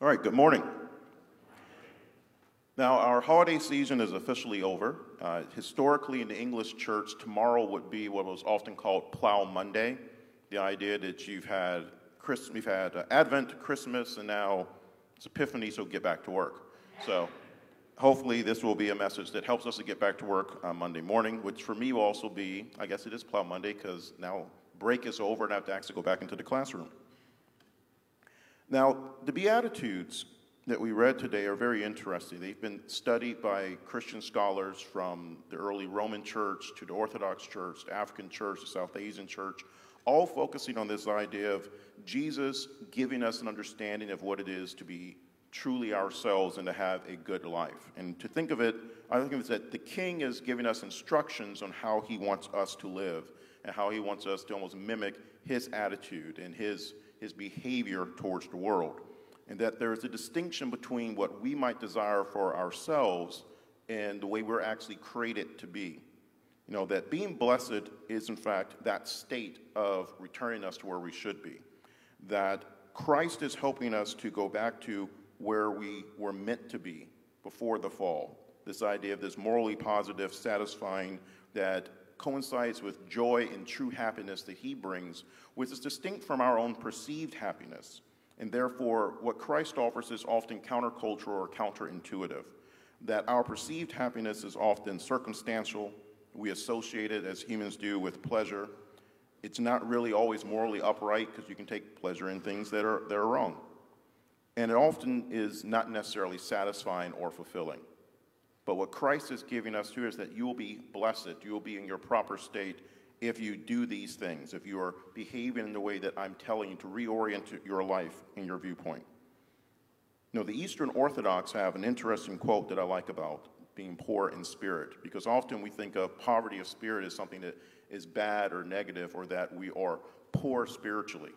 All right, good morning. Now, our holiday season is officially over. Uh, historically, in the English church, tomorrow would be what was often called Plow Monday. The idea that you've had Christmas, you've had uh, Advent, Christmas, and now it's Epiphany, so get back to work. So, hopefully, this will be a message that helps us to get back to work on Monday morning, which for me will also be, I guess it is Plow Monday because now break is over and I have to actually go back into the classroom. Now, the Beatitudes that we read today are very interesting. They've been studied by Christian scholars from the early Roman church to the Orthodox church, the African church, the South Asian church, all focusing on this idea of Jesus giving us an understanding of what it is to be truly ourselves and to have a good life. And to think of it, I think of it that the king is giving us instructions on how he wants us to live and how he wants us to almost mimic his attitude and his his behavior towards the world. And that there is a distinction between what we might desire for ourselves and the way we're actually created to be. You know, that being blessed is, in fact, that state of returning us to where we should be. That Christ is helping us to go back to where we were meant to be before the fall. This idea of this morally positive, satisfying, that coincides with joy and true happiness that he brings, which is distinct from our own perceived happiness. And therefore, what Christ offers is often countercultural or counterintuitive. That our perceived happiness is often circumstantial. We associate it, as humans do, with pleasure. It's not really always morally upright because you can take pleasure in things that are, that are wrong. And it often is not necessarily satisfying or fulfilling. But what Christ is giving us here is that you will be blessed, you will be in your proper state if you do these things, if you are behaving in the way that I'm telling you to reorient your life in your viewpoint. Know, the Eastern Orthodox have an interesting quote that I like about being poor in spirit, because often we think of poverty of spirit as something that is bad or negative or that we are poor spiritually.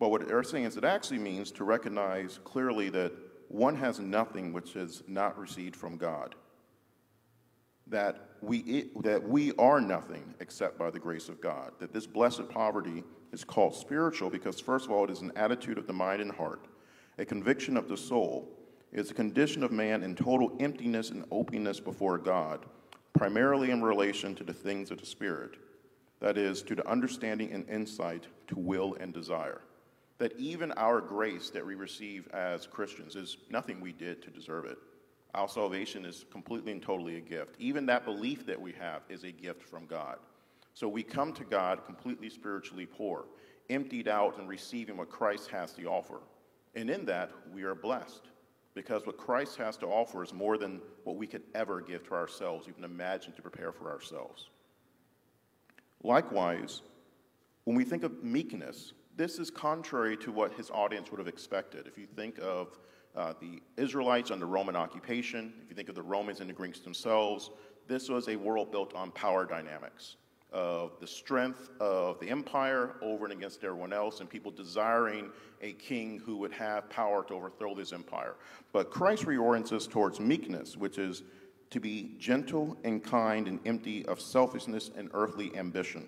But what they're saying is it actually means to recognize clearly that one has nothing which is not received from God. That we, that we are nothing except by the grace of God. That this blessed poverty is called spiritual because, first of all, it is an attitude of the mind and heart, a conviction of the soul. It is a condition of man in total emptiness and openness before God, primarily in relation to the things of the Spirit. That is, to the understanding and insight to will and desire that even our grace that we receive as Christians is nothing we did to deserve it. Our salvation is completely and totally a gift. Even that belief that we have is a gift from God. So we come to God completely spiritually poor, emptied out and receiving what Christ has to offer. And in that, we are blessed because what Christ has to offer is more than what we could ever give to ourselves, even imagine to prepare for ourselves. Likewise, when we think of meekness, this is contrary to what his audience would have expected. If you think of uh, the Israelites under Roman occupation, if you think of the Romans and the Greeks themselves, this was a world built on power dynamics of the strength of the empire over and against everyone else, and people desiring a king who would have power to overthrow this empire. But Christ reorients us towards meekness, which is to be gentle and kind and empty of selfishness and earthly ambition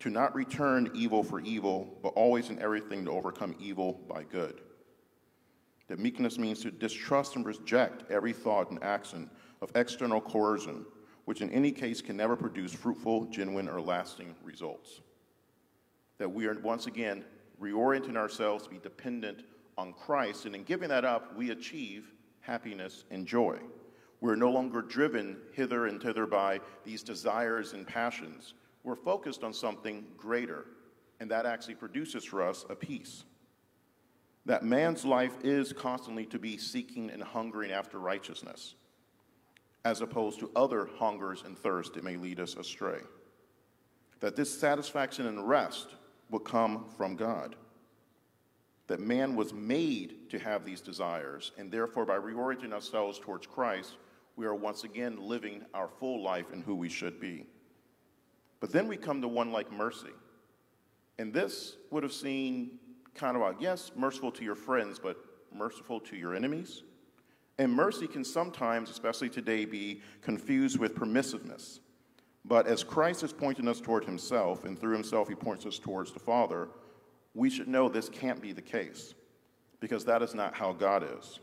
to not return evil for evil, but always in everything to overcome evil by good. That meekness means to distrust and reject every thought and action of external coercion, which in any case can never produce fruitful, genuine, or lasting results. That we are once again reorienting ourselves to be dependent on Christ, and in giving that up, we achieve happiness and joy. We're no longer driven hither and thither by these desires and passions we're focused on something greater, and that actually produces for us a peace. That man's life is constantly to be seeking and hungering after righteousness, as opposed to other hungers and thirsts that may lead us astray. That this satisfaction and rest will come from God. That man was made to have these desires, and therefore, by reorienting ourselves towards Christ, we are once again living our full life in who we should be. But then we come to one like mercy. And this would have seemed kind of like, yes, merciful to your friends, but merciful to your enemies. And mercy can sometimes, especially today, be confused with permissiveness. But as Christ is pointing us toward himself, and through himself he points us towards the Father, we should know this can't be the case. because that is not how God is.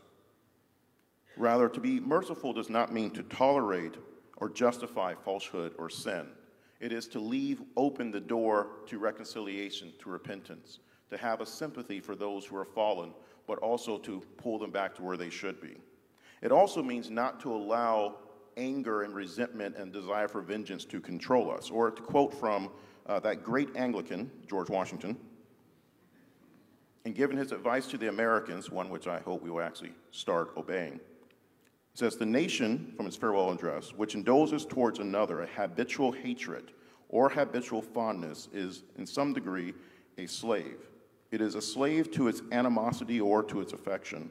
Rather, to be merciful does not mean to tolerate or justify falsehood or sin. It is to leave open the door to reconciliation, to repentance, to have a sympathy for those who are fallen, but also to pull them back to where they should be. It also means not to allow anger and resentment and desire for vengeance to control us. Or to quote from uh, that great Anglican, George Washington, and given his advice to the Americans, one which I hope we will actually start obeying, it says, The nation, from its farewell address, which indulges towards another a habitual hatred or habitual fondness is, in some degree, a slave. It is a slave to its animosity or to its affection,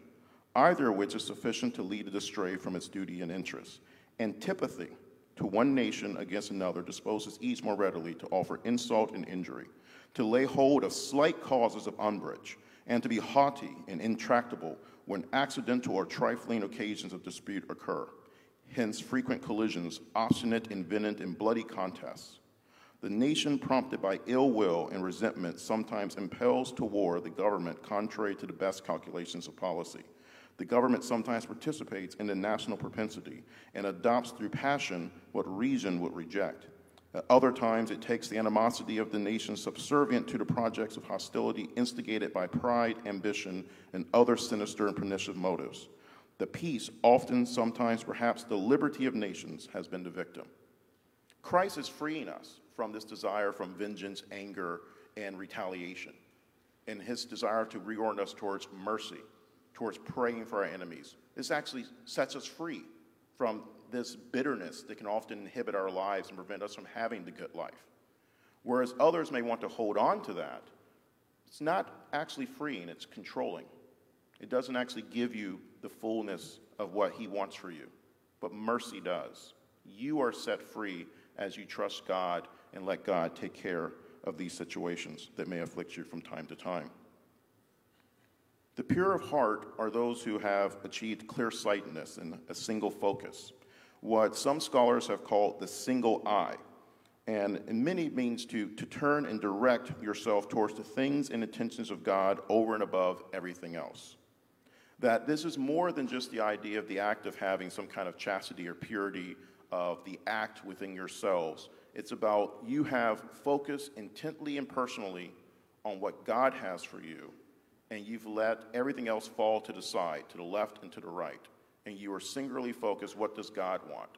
either of which is sufficient to lead it astray from its duty and interest. Antipathy to one nation against another disposes each more readily to offer insult and injury, to lay hold of slight causes of umbrage, and to be haughty and intractable when accidental or trifling occasions of dispute occur. Hence, frequent collisions, obstinate, invented, and bloody contests. The nation, prompted by ill will and resentment, sometimes impels to war the government contrary to the best calculations of policy. The government sometimes participates in the national propensity and adopts through passion what reason would reject. At other times, it takes the animosity of the nation subservient to the projects of hostility instigated by pride, ambition, and other sinister and pernicious motives. The peace, often, sometimes, perhaps the liberty of nations, has been the victim. Christ is freeing us from this desire from vengeance, anger, and retaliation, and his desire to reorient us towards mercy, towards praying for our enemies. This actually sets us free from this bitterness that can often inhibit our lives and prevent us from having the good life. Whereas others may want to hold on to that, it's not actually freeing, it's controlling. It doesn't actually give you the fullness of what He wants for you, but mercy does. You are set free as you trust God and let God take care of these situations that may afflict you from time to time. The pure of heart are those who have achieved clear sightedness and a single focus what some scholars have called the single eye. And in many means to, to turn and direct yourself towards the things and intentions of God over and above everything else. That this is more than just the idea of the act of having some kind of chastity or purity of the act within yourselves. It's about you have focused intently and personally on what God has for you, and you've let everything else fall to the side, to the left and to the right and you are singularly focused what does God want?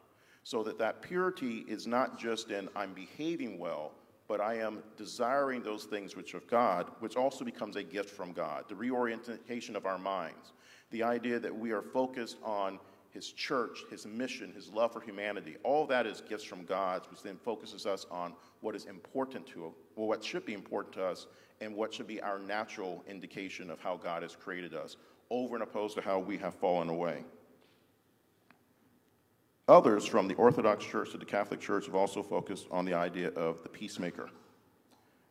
So that that purity is not just in I'm behaving well, but I am desiring those things which of God, which also becomes a gift from God. The reorientation of our minds, the idea that we are focused on his church, his mission, his love for humanity, all that is gifts from God, which then focuses us on what is important to, well, what should be important to us, and what should be our natural indication of how God has created us, over and opposed to how we have fallen away. Others from the Orthodox Church to the Catholic Church have also focused on the idea of the peacemaker.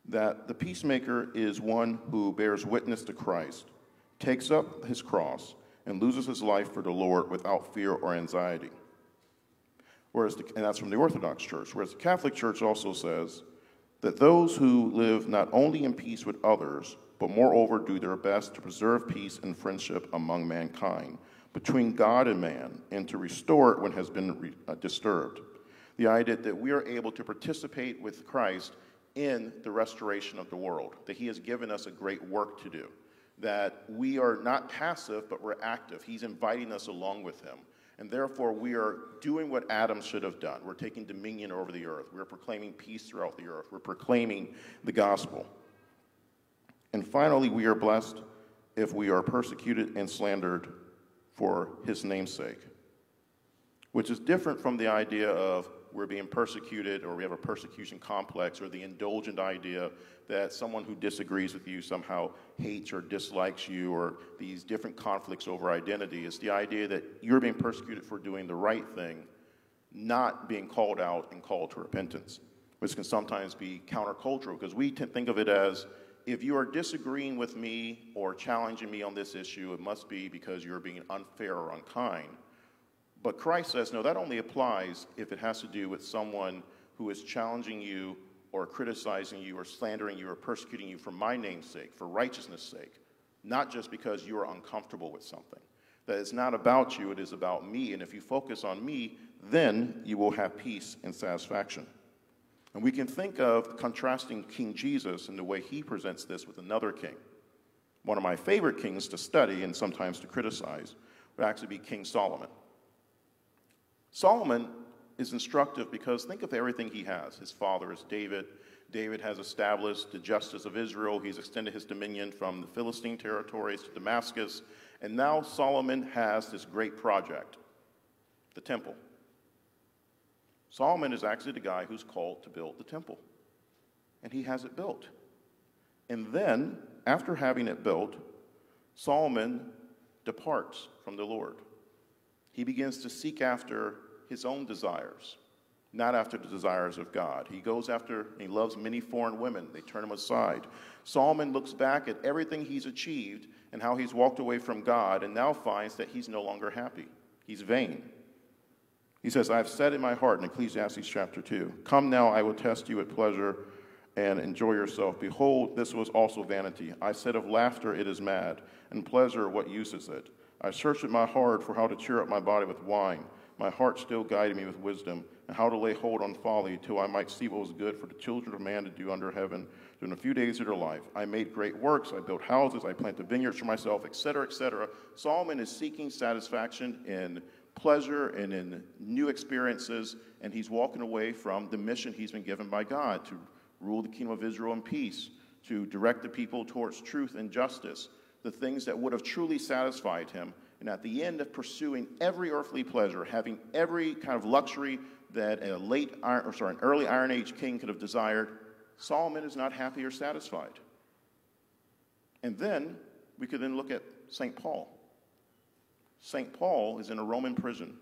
That the peacemaker is one who bears witness to Christ, takes up his cross, and loses his life for the Lord without fear or anxiety. Whereas, the, and that's from the Orthodox Church. Whereas the Catholic Church also says that those who live not only in peace with others, but moreover do their best to preserve peace and friendship among mankind, between God and man and to restore it when it has been re- uh, disturbed. The idea that we are able to participate with Christ in the restoration of the world, that He has given us a great work to do, that we are not passive, but we're active. He's inviting us along with Him. And therefore, we are doing what Adam should have done. We're taking dominion over the earth. We're proclaiming peace throughout the earth. We're proclaiming the gospel. And finally, we are blessed if we are persecuted and slandered for his namesake, which is different from the idea of we're being persecuted or we have a persecution complex or the indulgent idea that someone who disagrees with you somehow hates or dislikes you or these different conflicts over identity. It's the idea that you're being persecuted for doing the right thing, not being called out and called to repentance, which can sometimes be countercultural because we think of it as if you are disagreeing with me or challenging me on this issue, it must be because you're being unfair or unkind. But Christ says, no, that only applies if it has to do with someone who is challenging you or criticizing you or slandering you or persecuting you for my name's sake, for righteousness' sake, not just because you are uncomfortable with something. That it's not about you, it is about me. And if you focus on me, then you will have peace and satisfaction. And we can think of contrasting King Jesus and the way he presents this with another king. One of my favorite kings to study and sometimes to criticize would actually be King Solomon. Solomon is instructive because think of everything he has. His father is David. David has established the justice of Israel. He's extended his dominion from the Philistine territories to Damascus. And now Solomon has this great project the temple. Solomon is actually the guy who's called to build the temple. And he has it built. And then, after having it built, Solomon departs from the Lord. He begins to seek after his own desires, not after the desires of God. He goes after, he loves many foreign women. They turn him aside. Solomon looks back at everything he's achieved and how he's walked away from God and now finds that he's no longer happy. He's vain. He says, I have said in my heart in Ecclesiastes chapter 2, Come now, I will test you at pleasure and enjoy yourself. Behold, this was also vanity. I said of laughter, it is mad, and pleasure, what use is it? I searched in my heart for how to cheer up my body with wine. My heart still guided me with wisdom, and how to lay hold on folly, till I might see what was good for the children of man to do under heaven during a few days of their life. I made great works, I built houses, I planted vineyards for myself, etc., etc. Solomon is seeking satisfaction in pleasure and in new experiences, and he's walking away from the mission he's been given by God to rule the kingdom of Israel in peace, to direct the people towards truth and justice, the things that would have truly satisfied him and at the end of pursuing every earthly pleasure, having every kind of luxury that a late, or sorry, an early Iron Age king could have desired, Solomon is not happy or satisfied. And then we could then look at St. Paul. St. Paul is in a Roman prison.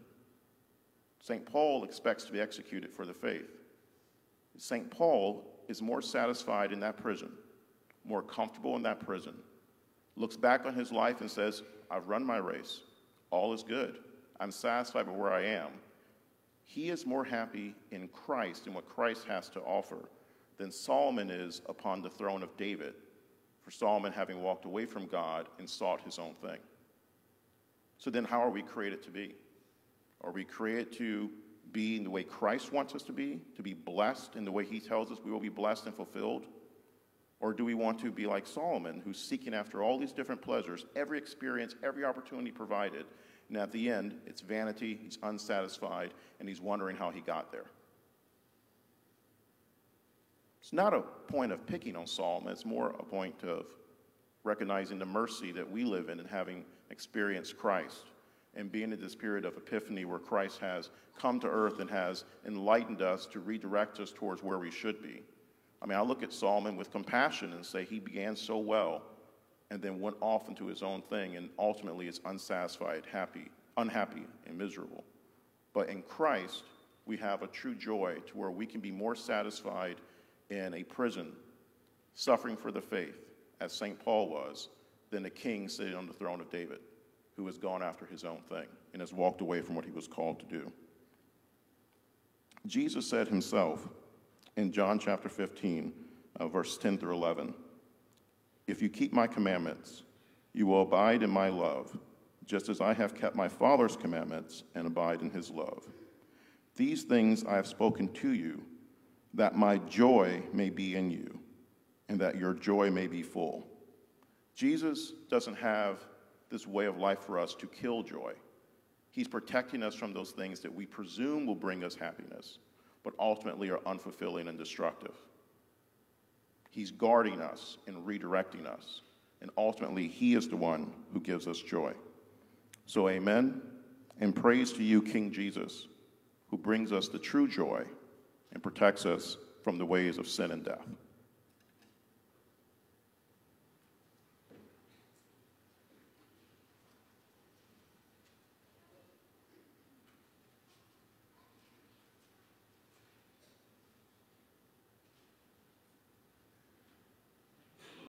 St. Paul expects to be executed for the faith. St. Paul is more satisfied in that prison, more comfortable in that prison, looks back on his life and says, I've run my race. All is good. I'm satisfied with where I am. He is more happy in Christ and what Christ has to offer than Solomon is upon the throne of David, for Solomon having walked away from God and sought his own thing. So then, how are we created to be? Are we created to be in the way Christ wants us to be, to be blessed in the way he tells us we will be blessed and fulfilled? Or do we want to be like Solomon, who's seeking after all these different pleasures, every experience, every opportunity provided, and at the end, it's vanity, he's unsatisfied, and he's wondering how he got there? It's not a point of picking on Solomon, it's more a point of recognizing the mercy that we live in and having experienced Christ and being in this period of epiphany where Christ has come to earth and has enlightened us to redirect us towards where we should be. I mean, I look at Solomon with compassion and say he began so well and then went off into his own thing and ultimately is unsatisfied, happy, unhappy, and miserable. But in Christ, we have a true joy to where we can be more satisfied in a prison, suffering for the faith, as St. Paul was, than a king sitting on the throne of David, who has gone after his own thing and has walked away from what he was called to do. Jesus said himself, in John chapter 15, uh, verse 10 through 11. If you keep my commandments, you will abide in my love, just as I have kept my Father's commandments and abide in his love. These things I have spoken to you, that my joy may be in you, and that your joy may be full. Jesus doesn't have this way of life for us to kill joy. He's protecting us from those things that we presume will bring us happiness but ultimately are unfulfilling and destructive. He's guarding us and redirecting us, and ultimately, He is the one who gives us joy. So, amen, and praise to you, King Jesus, who brings us the true joy and protects us from the ways of sin and death.